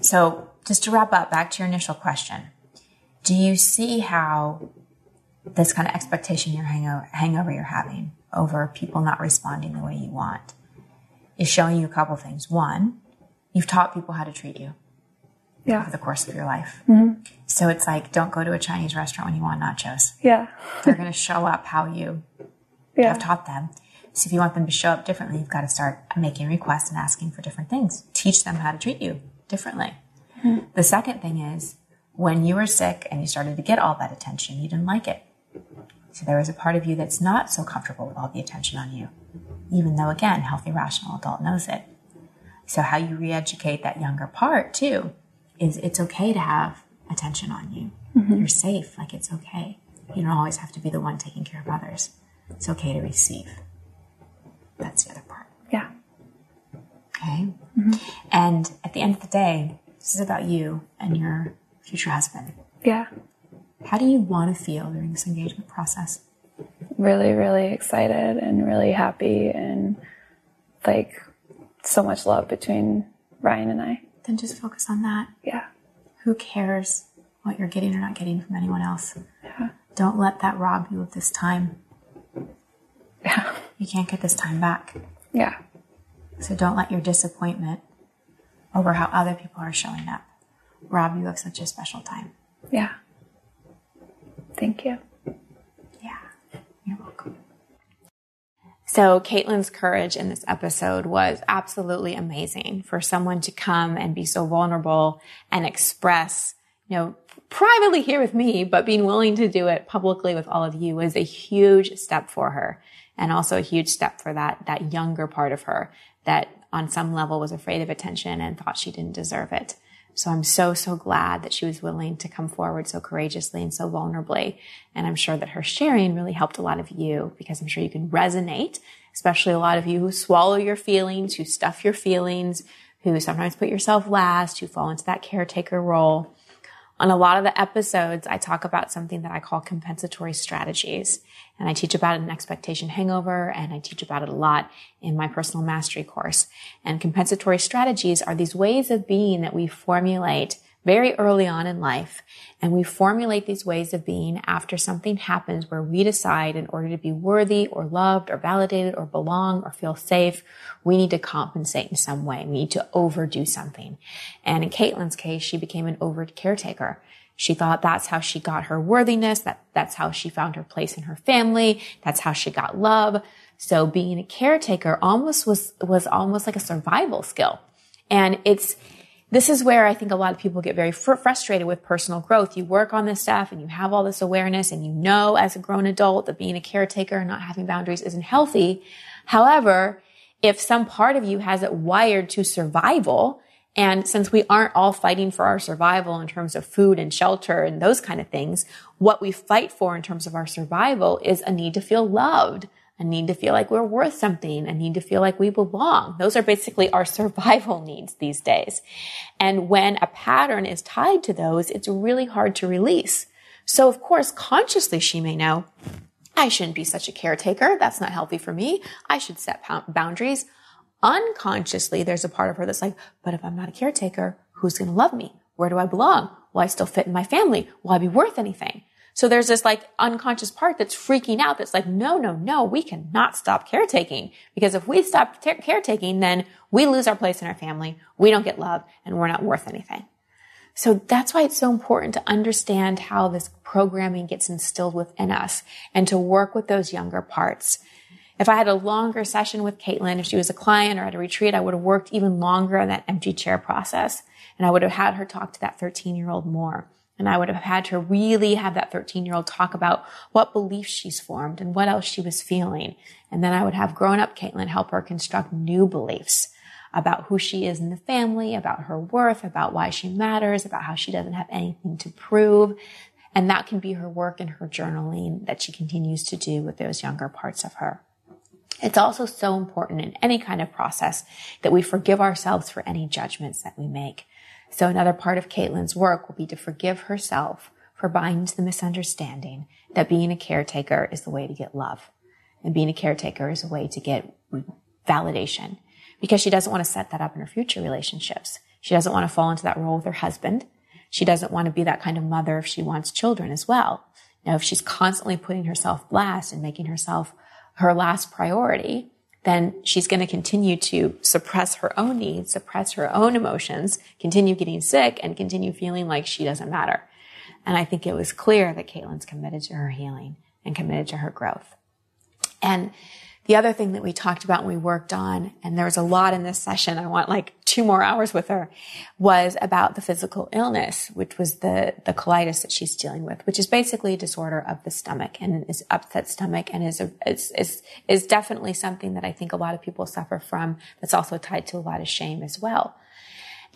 So just to wrap up, back to your initial question. Do you see how this kind of expectation you're hangover, hangover you're having over people not responding the way you want is showing you a couple things. One, you've taught people how to treat you
yeah.
over the course of your life. Mm-hmm. So it's like, don't go to a Chinese restaurant when you want nachos.
Yeah.
They're going to show up how you yeah. have taught them. So if you want them to show up differently, you've got to start making requests and asking for different things. Teach them how to treat you differently. Mm-hmm. The second thing is when you were sick and you started to get all that attention, you didn't like it. So there was a part of you that's not so comfortable with all the attention on you, even though again, healthy, rational adult knows it. So how you re-educate that younger part too is it's okay to have attention on you. Mm-hmm. You're safe. Like it's okay. You don't always have to be the one taking care of others. It's okay to receive. That's the other part.
Yeah.
Okay. Mm-hmm. And at the end of the day, this is about you and your future husband.
Yeah.
How do you want to feel during this engagement process?
Really, really excited and really happy and like so much love between Ryan and I.
Then just focus on that.
Yeah.
Who cares what you're getting or not getting from anyone else?
Yeah.
Don't let that rob you of this time.
Yeah.
You can't get this time back.
Yeah.
So don't let your disappointment over how other people are showing up rob you of such a special time.
Yeah. Thank you.
Yeah. You're welcome. So, Caitlin's courage in this episode was absolutely amazing for someone to come and be so vulnerable and express, you know, privately here with me, but being willing to do it publicly with all of you was a huge step for her and also a huge step for that, that younger part of her that on some level was afraid of attention and thought she didn't deserve it. So I'm so, so glad that she was willing to come forward so courageously and so vulnerably. And I'm sure that her sharing really helped a lot of you because I'm sure you can resonate, especially a lot of you who swallow your feelings, who stuff your feelings, who sometimes put yourself last, who fall into that caretaker role. On a lot of the episodes, I talk about something that I call compensatory strategies. And I teach about it in Expectation Hangover, and I teach about it a lot in my personal mastery course. And compensatory strategies are these ways of being that we formulate very early on in life. And we formulate these ways of being after something happens where we decide in order to be worthy or loved or validated or belong or feel safe, we need to compensate in some way. We need to overdo something. And in Caitlin's case, she became an over caretaker. She thought that's how she got her worthiness. That, that's how she found her place in her family. That's how she got love. So being a caretaker almost was, was almost like a survival skill. And it's, this is where I think a lot of people get very fr- frustrated with personal growth. You work on this stuff and you have all this awareness and you know as a grown adult that being a caretaker and not having boundaries isn't healthy. However, if some part of you has it wired to survival, and since we aren't all fighting for our survival in terms of food and shelter and those kind of things, what we fight for in terms of our survival is a need to feel loved, a need to feel like we're worth something, a need to feel like we belong. Those are basically our survival needs these days. And when a pattern is tied to those, it's really hard to release. So of course, consciously she may know, I shouldn't be such a caretaker. That's not healthy for me. I should set boundaries. Unconsciously, there's a part of her that's like, but if I'm not a caretaker, who's going to love me? Where do I belong? Will I still fit in my family? Will I be worth anything? So there's this like unconscious part that's freaking out. That's like, no, no, no, we cannot stop caretaking because if we stop caretaking, then we lose our place in our family. We don't get love and we're not worth anything. So that's why it's so important to understand how this programming gets instilled within us and to work with those younger parts. If I had a longer session with Caitlin, if she was a client or at a retreat, I would have worked even longer on that empty chair process. And I would have had her talk to that 13 year old more. And I would have had to really have that 13 year old talk about what beliefs she's formed and what else she was feeling. And then I would have grown up Caitlin help her construct new beliefs about who she is in the family, about her worth, about why she matters, about how she doesn't have anything to prove. And that can be her work and her journaling that she continues to do with those younger parts of her. It's also so important in any kind of process that we forgive ourselves for any judgments that we make. So another part of Caitlin's work will be to forgive herself for buying into the misunderstanding that being a caretaker is the way to get love. And being a caretaker is a way to get validation because she doesn't want to set that up in her future relationships. She doesn't want to fall into that role with her husband. She doesn't want to be that kind of mother if she wants children as well. Now, if she's constantly putting herself last and making herself her last priority, then she's going to continue to suppress her own needs, suppress her own emotions, continue getting sick, and continue feeling like she doesn't matter. And I think it was clear that Caitlin's committed to her healing and committed to her growth. And the other thing that we talked about and we worked on, and there was a lot in this session, I want like two more hours with her, was about the physical illness, which was the, the colitis that she's dealing with, which is basically a disorder of the stomach and is upset stomach and is, a, is, is, is definitely something that I think a lot of people suffer from that's also tied to a lot of shame as well.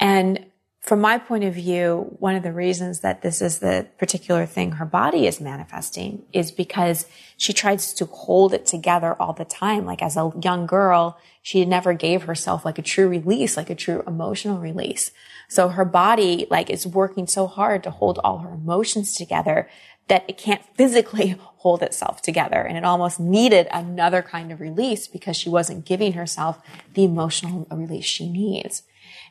And from my point of view, one of the reasons that this is the particular thing her body is manifesting is because she tries to hold it together all the time. Like as a young girl, she never gave herself like a true release, like a true emotional release. So her body like is working so hard to hold all her emotions together that it can't physically hold itself together. And it almost needed another kind of release because she wasn't giving herself the emotional release she needs.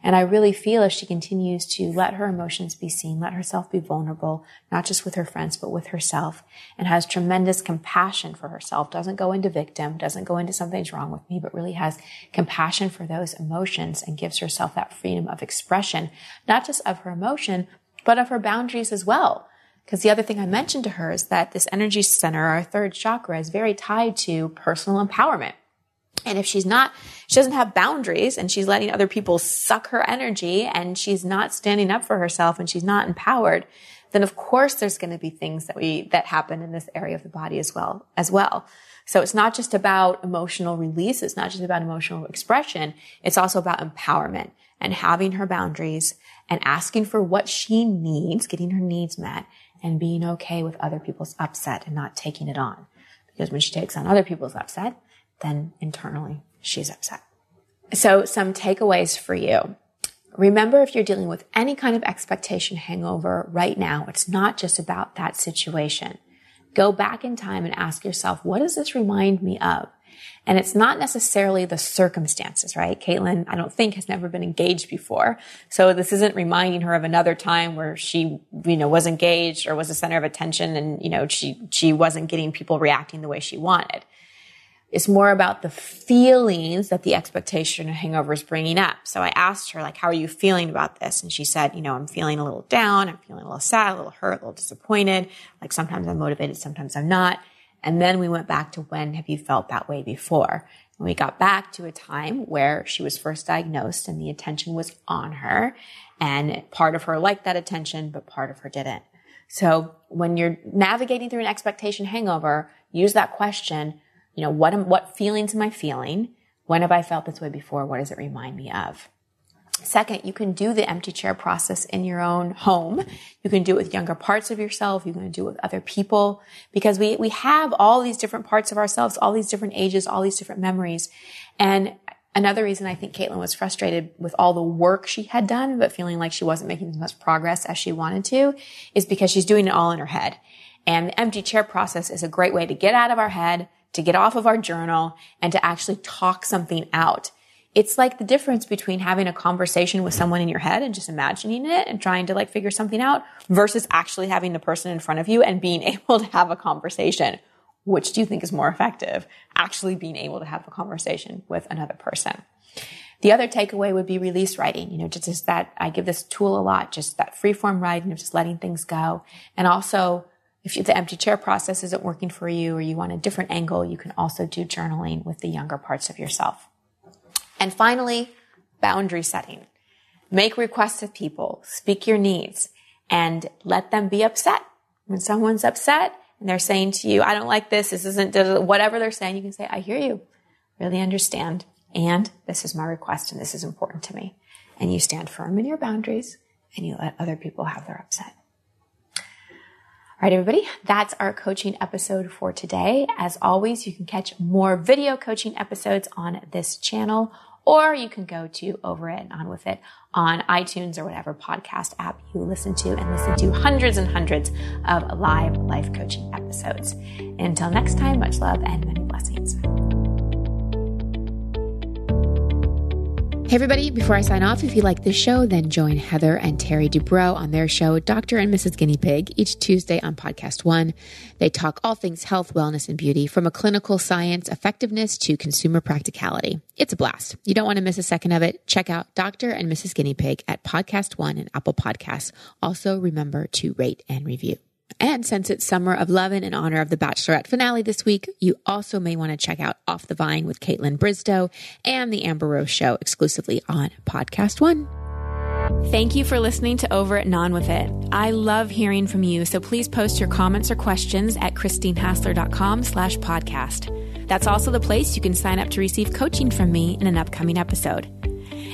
And I really feel if she continues to let her emotions be seen, let herself be vulnerable, not just with her friends, but with herself, and has tremendous compassion for herself, doesn't go into victim, doesn't go into something's wrong with me, but really has compassion for those emotions and gives herself that freedom of expression, not just of her emotion, but of her boundaries as well. Because the other thing I mentioned to her is that this energy center, our third chakra, is very tied to personal empowerment. And if she's not, she doesn't have boundaries and she's letting other people suck her energy and she's not standing up for herself and she's not empowered, then of course there's going to be things that we, that happen in this area of the body as well, as well. So it's not just about emotional release. It's not just about emotional expression. It's also about empowerment and having her boundaries and asking for what she needs, getting her needs met and being okay with other people's upset and not taking it on. Because when she takes on other people's upset, then internally she's upset. So some takeaways for you. Remember if you're dealing with any kind of expectation hangover right now, it's not just about that situation. Go back in time and ask yourself, what does this remind me of? And it's not necessarily the circumstances, right? Caitlin, I don't think has never been engaged before. So this isn't reminding her of another time where she, you know, was engaged or was the center of attention and, you know, she, she wasn't getting people reacting the way she wanted. It's more about the feelings that the expectation hangover is bringing up. So I asked her, like, how are you feeling about this? And she said, you know, I'm feeling a little down. I'm feeling a little sad, a little hurt, a little disappointed. Like sometimes I'm motivated, sometimes I'm not. And then we went back to when have you felt that way before? And we got back to a time where she was first diagnosed and the attention was on her. And part of her liked that attention, but part of her didn't. So when you're navigating through an expectation hangover, use that question you know, what am, what feelings am I feeling? When have I felt this way before? What does it remind me of? Second, you can do the empty chair process in your own home. You can do it with younger parts of yourself. You can do it with other people because we, we have all these different parts of ourselves, all these different ages, all these different memories. And another reason I think Caitlin was frustrated with all the work she had done, but feeling like she wasn't making as much progress as she wanted to is because she's doing it all in her head. And the empty chair process is a great way to get out of our head, to get off of our journal and to actually talk something out. It's like the difference between having a conversation with someone in your head and just imagining it and trying to like figure something out versus actually having the person in front of you and being able to have a conversation. Which do you think is more effective? Actually being able to have a conversation with another person. The other takeaway would be release writing. You know, just, just that I give this tool a lot, just that free form writing of just letting things go. And also, if the empty chair process isn't working for you or you want a different angle, you can also do journaling with the younger parts of yourself. And finally, boundary setting. Make requests of people, speak your needs, and let them be upset. When someone's upset and they're saying to you, I don't like this, this isn't, whatever they're saying, you can say, I hear you, really understand, and this is my request and this is important to me. And you stand firm in your boundaries and you let other people have their upset. Right, everybody, that's our coaching episode for today. As always, you can catch more video coaching episodes on this channel or you can go to Over It and On With It on iTunes or whatever podcast app you listen to and listen to hundreds and hundreds of live life coaching episodes. Until next time, much love and many blessings.
Hey, everybody, before I sign off, if you like this show, then join Heather and Terry Dubrow on their show, Dr. and Mrs. Guinea Pig, each Tuesday on Podcast One. They talk all things health, wellness, and beauty from a clinical science effectiveness to consumer practicality. It's a blast. You don't want to miss a second of it. Check out Dr. and Mrs. Guinea Pig at Podcast One and Apple Podcasts. Also, remember to rate and review. And since it's Summer of Lovin' in honor of the Bachelorette finale this week, you also may want to check out Off the Vine with Kaitlyn Bristowe and The Amber Rose Show exclusively on Podcast One.
Thank you for listening to Over It Non With It. I love hearing from you, so please post your comments or questions at christinehassler.com slash podcast. That's also the place you can sign up to receive coaching from me in an upcoming episode.